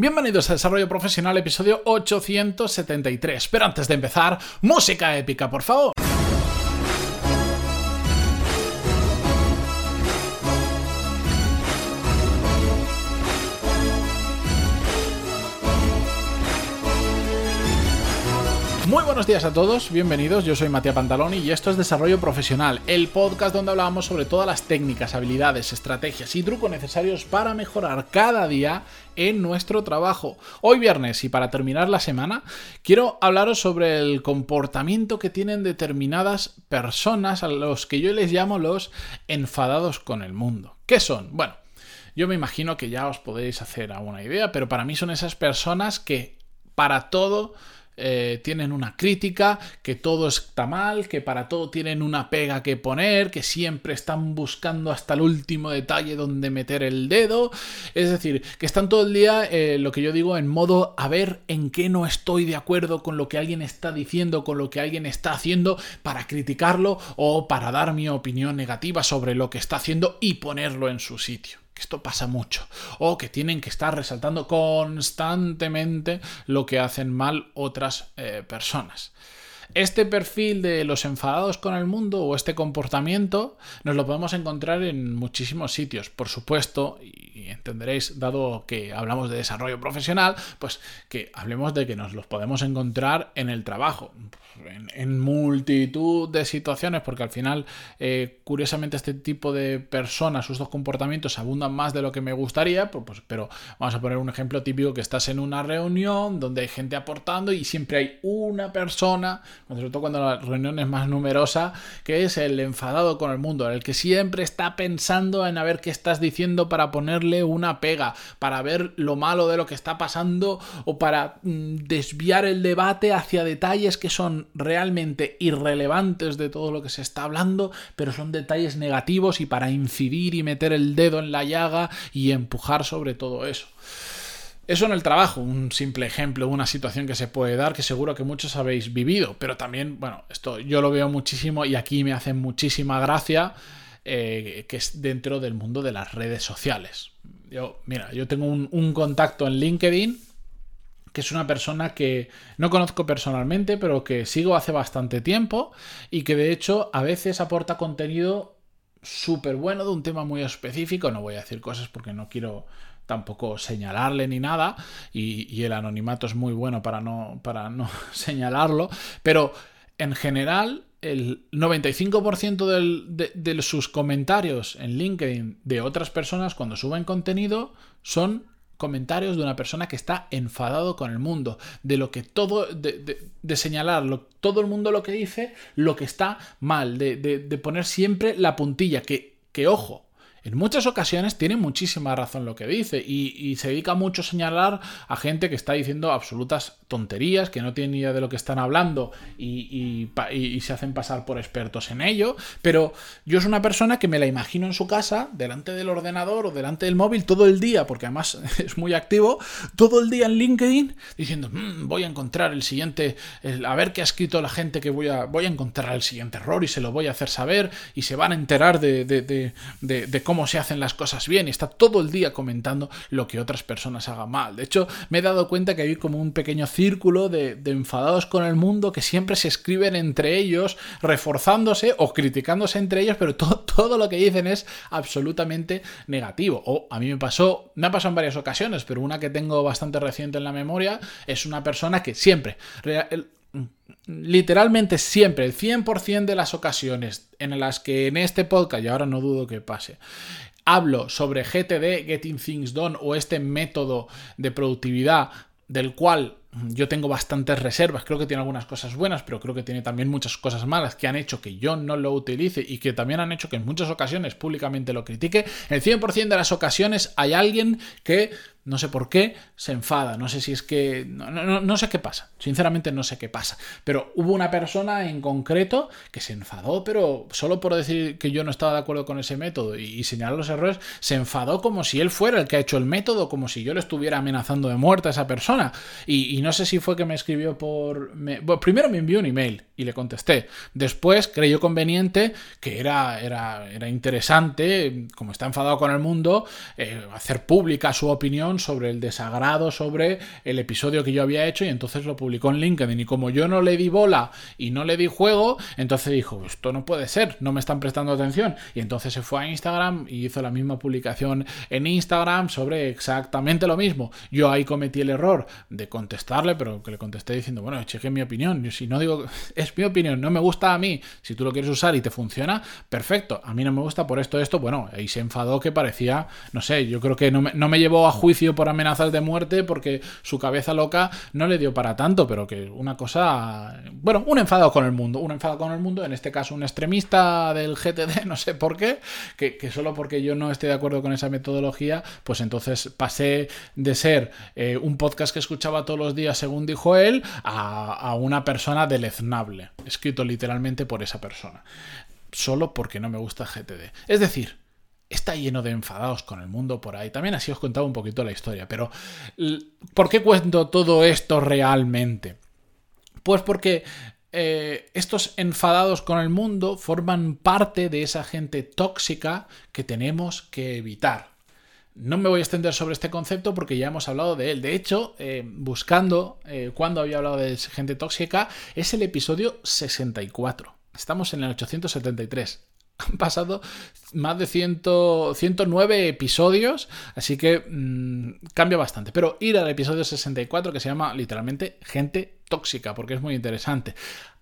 Bienvenidos a Desarrollo Profesional, episodio 873. Pero antes de empezar, música épica, por favor. Buenos días a todos, bienvenidos, yo soy Matías Pantaloni y esto es Desarrollo Profesional, el podcast donde hablamos sobre todas las técnicas, habilidades, estrategias y trucos necesarios para mejorar cada día en nuestro trabajo. Hoy viernes y para terminar la semana, quiero hablaros sobre el comportamiento que tienen determinadas personas a los que yo les llamo los enfadados con el mundo. ¿Qué son? Bueno, yo me imagino que ya os podéis hacer alguna idea, pero para mí son esas personas que para todo eh, tienen una crítica, que todo está mal, que para todo tienen una pega que poner, que siempre están buscando hasta el último detalle donde meter el dedo. Es decir, que están todo el día, eh, lo que yo digo, en modo a ver en qué no estoy de acuerdo con lo que alguien está diciendo, con lo que alguien está haciendo, para criticarlo o para dar mi opinión negativa sobre lo que está haciendo y ponerlo en su sitio esto pasa mucho. O que tienen que estar resaltando constantemente lo que hacen mal otras eh, personas. Este perfil de los enfadados con el mundo o este comportamiento nos lo podemos encontrar en muchísimos sitios. Por supuesto, y entenderéis, dado que hablamos de desarrollo profesional, pues que hablemos de que nos los podemos encontrar en el trabajo, en, multitud de situaciones, porque al final, eh, curiosamente, este tipo de personas, sus dos comportamientos abundan más de lo que me gustaría, pues, pues, pero vamos a poner un ejemplo típico que estás en una reunión donde hay gente aportando y siempre hay una persona sobre todo cuando la reunión es más numerosa, que es el enfadado con el mundo, el que siempre está pensando en a ver qué estás diciendo para ponerle una pega, para ver lo malo de lo que está pasando o para mm, desviar el debate hacia detalles que son realmente irrelevantes de todo lo que se está hablando, pero son detalles negativos y para incidir y meter el dedo en la llaga y empujar sobre todo eso. Eso en el trabajo, un simple ejemplo, una situación que se puede dar que seguro que muchos habéis vivido, pero también, bueno, esto yo lo veo muchísimo y aquí me hace muchísima gracia eh, que es dentro del mundo de las redes sociales. Yo, mira, yo tengo un, un contacto en LinkedIn que es una persona que no conozco personalmente, pero que sigo hace bastante tiempo y que de hecho a veces aporta contenido súper bueno de un tema muy específico. No voy a decir cosas porque no quiero tampoco señalarle ni nada, y, el anonimato es muy bueno para no, para no señalarlo, pero en general el 95% de, de, sus comentarios en LinkedIn de otras personas cuando suben contenido son comentarios de una persona que está enfadado con el mundo, de lo que todo, de, de señalar todo el mundo lo que dice, lo que está mal, de, poner siempre la puntilla, que, que ojo, en muchas ocasiones tiene muchísima razón lo que dice y, se dedica mucho a señalar a gente que está diciendo absolutas tonterías, que no tienen ni idea de lo que están hablando y, se hacen pasar por expertos en ello, pero yo soy una persona que me la imagino en su casa, delante del ordenador o delante del móvil todo el día, porque además es muy activo, todo el día en LinkedIn diciendo, mm, voy a encontrar el siguiente, a ver qué ha escrito la gente que voy a, voy a encontrar el siguiente error y se lo voy a hacer saber y se van a enterar de cómo se hacen las cosas bien y está todo el día comentando lo que otras personas hagan mal. De hecho, me he dado cuenta que hay como un pequeño círculo de, enfadados con el mundo que siempre se escriben entre ellos, reforzándose o criticándose entre ellos, pero todo lo que dicen es absolutamente negativo. O a mí me pasó, me ha pasado en varias ocasiones, pero una que tengo bastante reciente en la memoria es una persona que siempre, literalmente siempre, el 100% de las ocasiones en las que en este podcast, y ahora no dudo que pase, hablo sobre GTD, Getting Things Done, o este método de productividad del cual yo tengo bastantes reservas, creo que tiene algunas cosas buenas, pero creo que tiene también muchas cosas malas que han hecho que yo no lo utilice y que también han hecho que en muchas ocasiones públicamente lo critique. El 100% de las ocasiones hay alguien que no sé por qué, se enfada. No sé si es que. No, sé qué pasa. Sinceramente no sé qué pasa. Pero hubo una persona en concreto que se enfadó, pero solo por decir que yo no estaba de acuerdo con ese método y, señalar los errores, se enfadó como si él fuera el que ha hecho el método, como si yo le estuviera amenazando de muerte a esa persona. Y, no sé si fue que me escribió por. primero me envió un email y le contesté. Después creyó conveniente que era, era, era interesante, como está enfadado con el mundo, eh, hacer pública su opinión sobre el desagrado sobre el episodio que yo había hecho y entonces lo publicó en LinkedIn. Y como yo no le di bola y no le di juego, entonces dijo, esto no puede ser, no me están prestando atención. Y entonces se fue a Instagram y hizo la misma publicación en Instagram sobre exactamente lo mismo. Yo ahí cometí el error de contestarle, pero que le contesté diciendo, bueno, cheque mi opinión. Yo, si no digo, mi opinión, no me gusta a mí, si tú lo quieres usar y te funciona, perfecto, a mí no me gusta por esto, esto, bueno, ahí se enfadó que parecía, no sé, yo creo que no me, no me llevó a juicio por amenazas de muerte porque su cabeza loca no le dio para tanto, pero que una cosa, bueno, un enfado con el mundo, un enfado con el mundo, en este caso un extremista del GTD, no sé por qué, que, solo porque yo no esté de acuerdo con esa metodología, pues entonces pasé de ser eh, un podcast que escuchaba todos los días, según dijo él, a una persona deleznable escrito literalmente por esa persona, solo porque no me gusta GTD. Es decir, está lleno de enfadados con el mundo por ahí. También así os contaba un poquito la historia, pero ¿por qué cuento todo esto realmente? Pues porque eh, estos enfadados con el mundo forman parte de esa gente tóxica que tenemos que evitar. No me voy a extender sobre este concepto porque ya hemos hablado de él. De hecho, eh, buscando eh, cuando había hablado de gente tóxica, es el episodio 64. Estamos en el 873. Han pasado más de 109 episodios, así que mm, cambia bastante. Pero ir al episodio 64 que se llama literalmente gente tóxica, porque es muy interesante.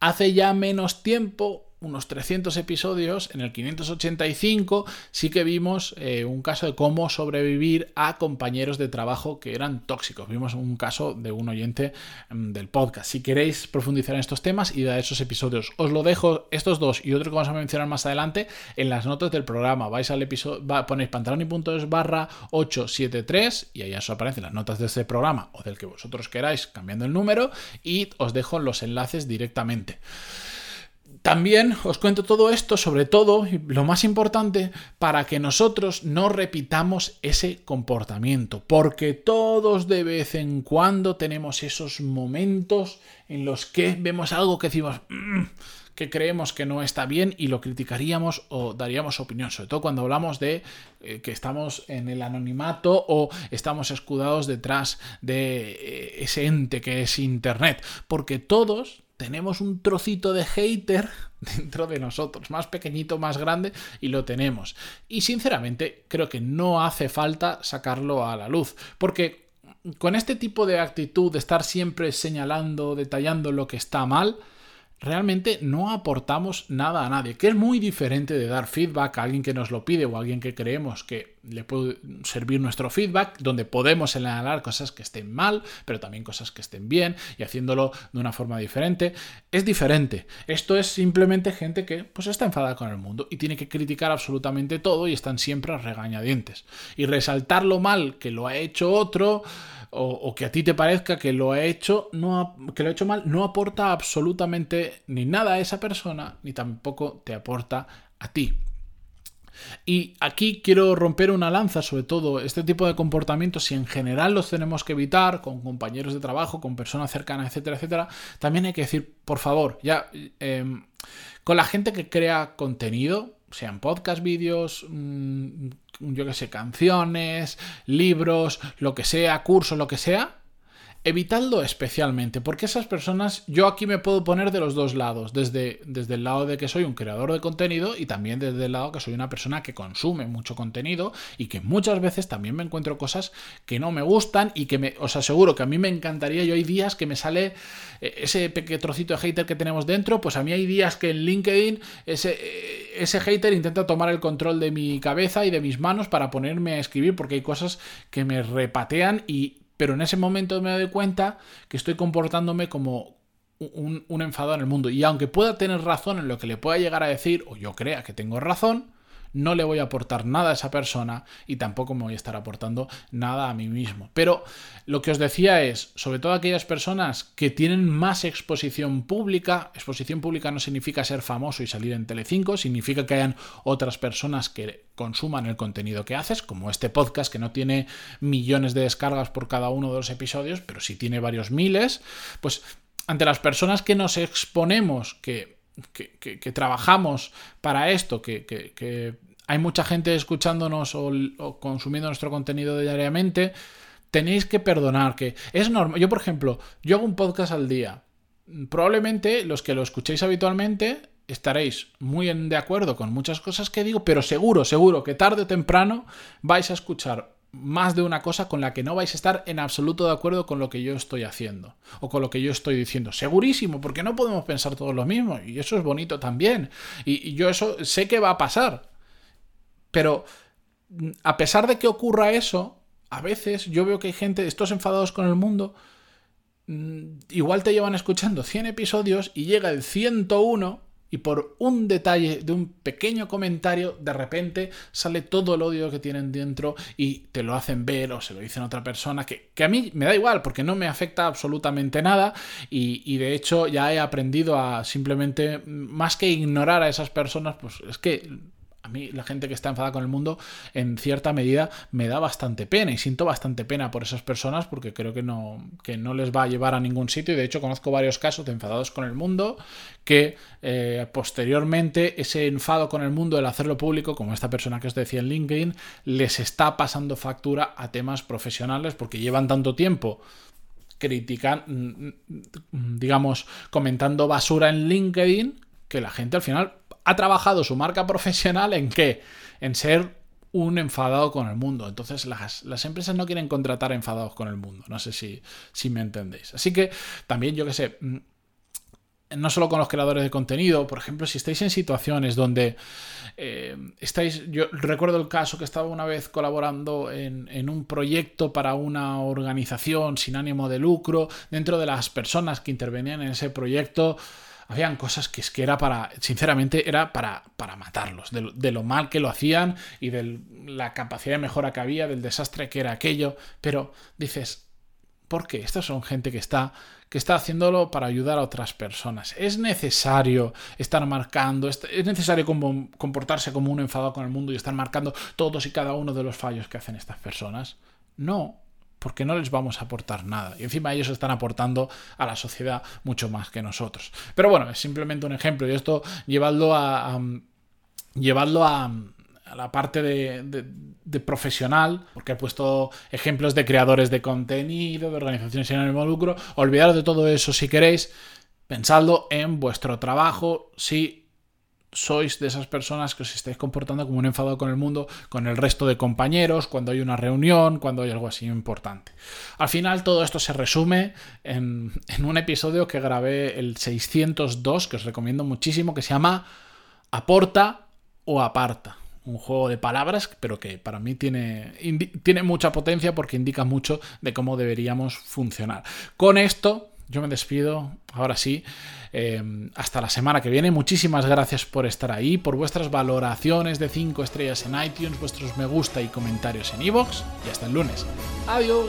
Hace ya menos tiempo unos 300 episodios, en el 585 sí que vimos eh, un caso de cómo sobrevivir a compañeros de trabajo que eran tóxicos. Vimos un caso de un oyente mm, del podcast. Si queréis profundizar en estos temas y a esos episodios, os lo dejo estos dos y otro que vamos a mencionar más adelante en las notas del programa. Vais al episodio, ponéis pantaloni.es barra 873 y ahí os aparecen las notas de este programa o del que vosotros queráis cambiando el número y os dejo los enlaces directamente. También os cuento todo esto, sobre todo, y lo más importante, para que nosotros no repitamos ese comportamiento, porque todos de vez en cuando tenemos esos momentos en los que vemos algo que decimos, mm", que creemos que no está bien y lo criticaríamos o daríamos opinión, sobre todo cuando hablamos de eh, que estamos en el anonimato o estamos escudados detrás de eh, ese ente que es Internet, porque todos tenemos un trocito de hater dentro de nosotros, más pequeñito, más grande, y lo tenemos. Y sinceramente creo que no hace falta sacarlo a la luz, porque con este tipo de actitud de estar siempre señalando, detallando lo que está mal, realmente no aportamos nada a nadie, que es muy diferente de dar feedback a alguien que nos lo pide o a alguien que creemos que le puede servir nuestro feedback, donde podemos señalar cosas que estén mal, pero también cosas que estén bien y haciéndolo de una forma diferente. Es diferente. Esto es simplemente gente que pues está enfadada con el mundo y tiene que criticar absolutamente todo y están siempre a regañadientes. Y resaltar lo mal que lo ha hecho otro o, que a ti te parezca que lo ha hecho, no que lo ha hecho mal, no aporta absolutamente ni nada a esa persona, ni tampoco te aporta a ti. Y aquí quiero romper una lanza, sobre todo este tipo de comportamientos, si en general los tenemos que evitar con compañeros de trabajo, con personas cercanas, etcétera, etcétera, también hay que decir, por favor, ya em, con la gente que crea contenido, sean podcast, vídeos, mm, yo que sé, canciones, libros, lo que sea, cursos, lo que sea, evitadlo especialmente, porque esas personas, yo aquí me puedo poner de los dos lados, desde, desde el lado de que soy un creador de contenido y también desde el lado que soy una persona que consume mucho contenido y que muchas veces también me encuentro cosas que no me gustan y que me, os aseguro que a mí me encantaría, yo hay días que me sale eh, ese pequeño trocito de hater que tenemos dentro, pues a mí hay días que en LinkedIn ese, eh, ese hater intenta tomar el control de mi cabeza y de mis manos para ponerme a escribir porque hay cosas que me repatean y pero en ese momento me doy cuenta que estoy comportándome como un, un enfadado en el mundo. Y aunque pueda tener razón en lo que le pueda llegar a decir, o yo crea que tengo razón, no le voy a aportar nada a esa persona y tampoco me voy a estar aportando nada a mí mismo. Pero lo que os decía es, sobre todo aquellas personas que tienen más exposición pública, exposición pública no significa ser famoso y salir en Telecinco, significa que hayan otras personas que consuman el contenido que haces, como este podcast que no tiene millones de descargas por cada uno de los episodios, pero sí tiene varios miles, pues ante las personas que nos exponemos, que, que, trabajamos para esto, que, hay mucha gente escuchándonos o, consumiendo nuestro contenido diariamente, tenéis que perdonar que es normal. Yo, por ejemplo, yo hago un podcast al día. Probablemente los que lo escuchéis habitualmente estaréis muy de acuerdo con muchas cosas que digo, pero seguro, seguro que tarde o temprano vais a escuchar más de una cosa con la que no vais a estar en absoluto de acuerdo con lo que yo estoy haciendo o con lo que yo estoy diciendo. Segurísimo, porque no podemos pensar todos lo mismo y eso es bonito también. Y, yo eso sé que va a pasar. Pero mm, a pesar de que ocurra eso, a veces yo veo que hay gente, estos enfadados con el mundo, mm, igual te llevan escuchando 100 episodios y llega el 101 y por un detalle de un pequeño comentario, de repente sale todo el odio que tienen dentro y te lo hacen ver o se lo dicen a otra persona, que, a mí me da igual porque no me afecta absolutamente nada y, y, de hecho ya he aprendido a simplemente, más que ignorar a esas personas, pues es que mí la gente que está enfadada con el mundo en cierta medida me da bastante pena y siento bastante pena por esas personas porque creo que no, que no les va a llevar a ningún sitio. Y de hecho conozco varios casos de enfadados con el mundo que eh, posteriormente ese enfado con el mundo, el hacerlo público, como esta persona que os decía en LinkedIn, les está pasando factura a temas profesionales porque llevan tanto tiempo critican, mm, mm, digamos, comentando basura en LinkedIn que la gente al final ha trabajado su marca profesional en qué? En ser un enfadado con el mundo. Entonces las, las, empresas no quieren contratar enfadados con el mundo. No sé si, si me entendéis. Así que también, yo qué sé, mm, no solo con los creadores de contenido, por ejemplo, si estáis en situaciones donde eh, estáis, yo recuerdo el caso que estaba una vez colaborando en, en, un proyecto para una organización sin ánimo de lucro, dentro de las personas que intervenían en ese proyecto, habían cosas que es que era para, sinceramente, era para, para matarlos, de, lo mal que lo hacían y de la capacidad de mejora que había, del desastre que era aquello, pero dices, ¿por qué? Estas son gente que está, que está haciéndolo para ayudar a otras personas. ¿Es necesario estar marcando, es necesario como, comportarse como un enfadado con el mundo y estar marcando todos y cada uno de los fallos que hacen estas personas? No, porque no les vamos a aportar nada. Y encima ellos están aportando a la sociedad mucho más que nosotros. Pero bueno, es simplemente un ejemplo y esto llevadlo a, llevadlo a, la parte de, profesional, porque he puesto ejemplos de creadores de contenido, de organizaciones sin ánimo de lucro. Olvidaros de todo eso si queréis. Pensadlo en vuestro trabajo, si sois de esas personas que os estáis comportando como un enfado con el mundo, con el resto de compañeros, cuando hay una reunión, cuando hay algo así importante. Al final todo esto se resume en, un episodio que grabé el 602, que os recomiendo muchísimo, que se llama Aporta o Aparta. Un juego de palabras, pero que para mí tiene, tiene mucha potencia porque indica mucho de cómo deberíamos funcionar. Con esto yo me despido, ahora sí, em, hasta la semana que viene. Muchísimas gracias por estar ahí, por vuestras valoraciones de 5 estrellas en iTunes, vuestros me gusta y comentarios en iVoox, y hasta el lunes. Adiós.